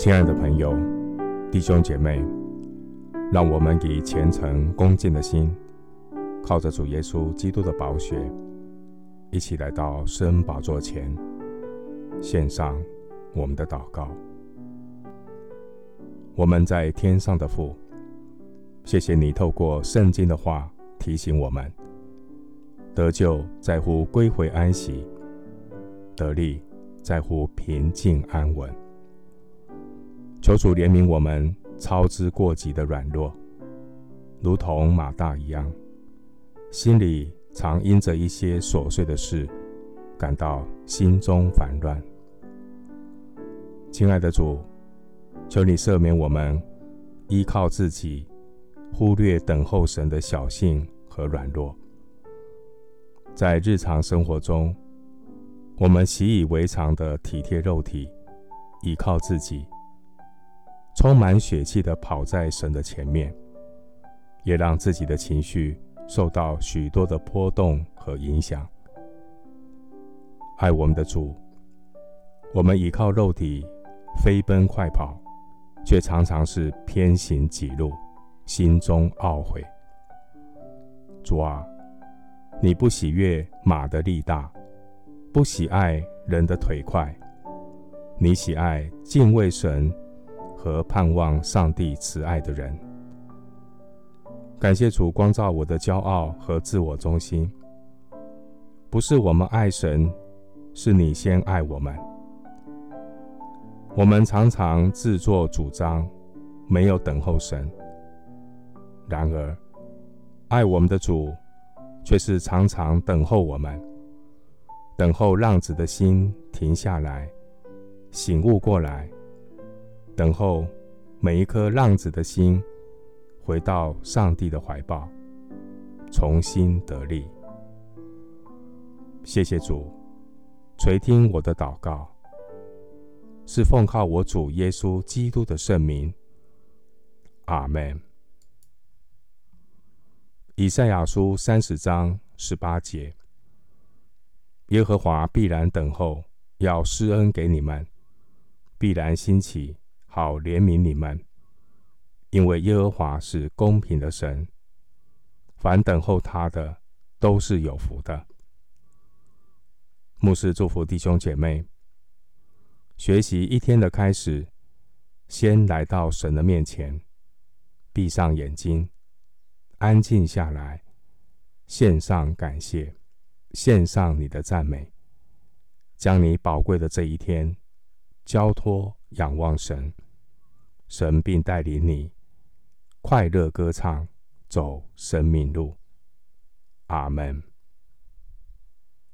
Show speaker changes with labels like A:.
A: 亲爱的朋友、弟兄姐妹，让我们以虔诚恭敬的心，靠着主耶稣基督的宝血，一起来到施恩宝座前，献上我们的祷告。我们在天上的父，谢谢你透过圣经的话提醒我们：得救在乎归回安息，得力在乎平静安稳。求主怜悯我们操之过急的软弱，如同马大一样，心里常因着一些琐碎的事，感到心中烦乱。亲爱的主，求你赦免我们依靠自己，忽略等候神的小性和软弱。在日常生活中，我们习以为常的体贴肉体，依靠自己。充满血气的跑在神的前面，也让自己的情绪受到许多的波动和影响。爱我们的主，我们依靠肉体飞奔快跑，却常常是偏行己路，心中懊悔。主啊，你不喜悦马的力大，不喜爱人的腿快，你喜爱敬畏神。和盼望上帝慈爱的人，感谢主光照我的骄傲和自我中心。不是我们爱神，是你先爱我们。我们常常自作主张，没有等候神。然而，爱我们的主却是常常等候我们，等候浪子的心停下来，醒悟过来。等候每一颗浪子的心回到上帝的怀抱，重新得力。谢谢主垂听我的祷告，是奉靠我主耶稣基督的圣名。阿门。以赛亚书三十章十八节：耶和华必然等候，要施恩给你们，必然兴起。好怜悯你们，因为耶和华是公平的神，凡等候他的都是有福的。牧师祝福弟兄姐妹，学习一天的开始，先来到神的面前，闭上眼睛，安静下来，献上感谢，献上你的赞美，将你宝贵的这一天交托。仰望神，神并带领你快乐歌唱，走生命路。阿门。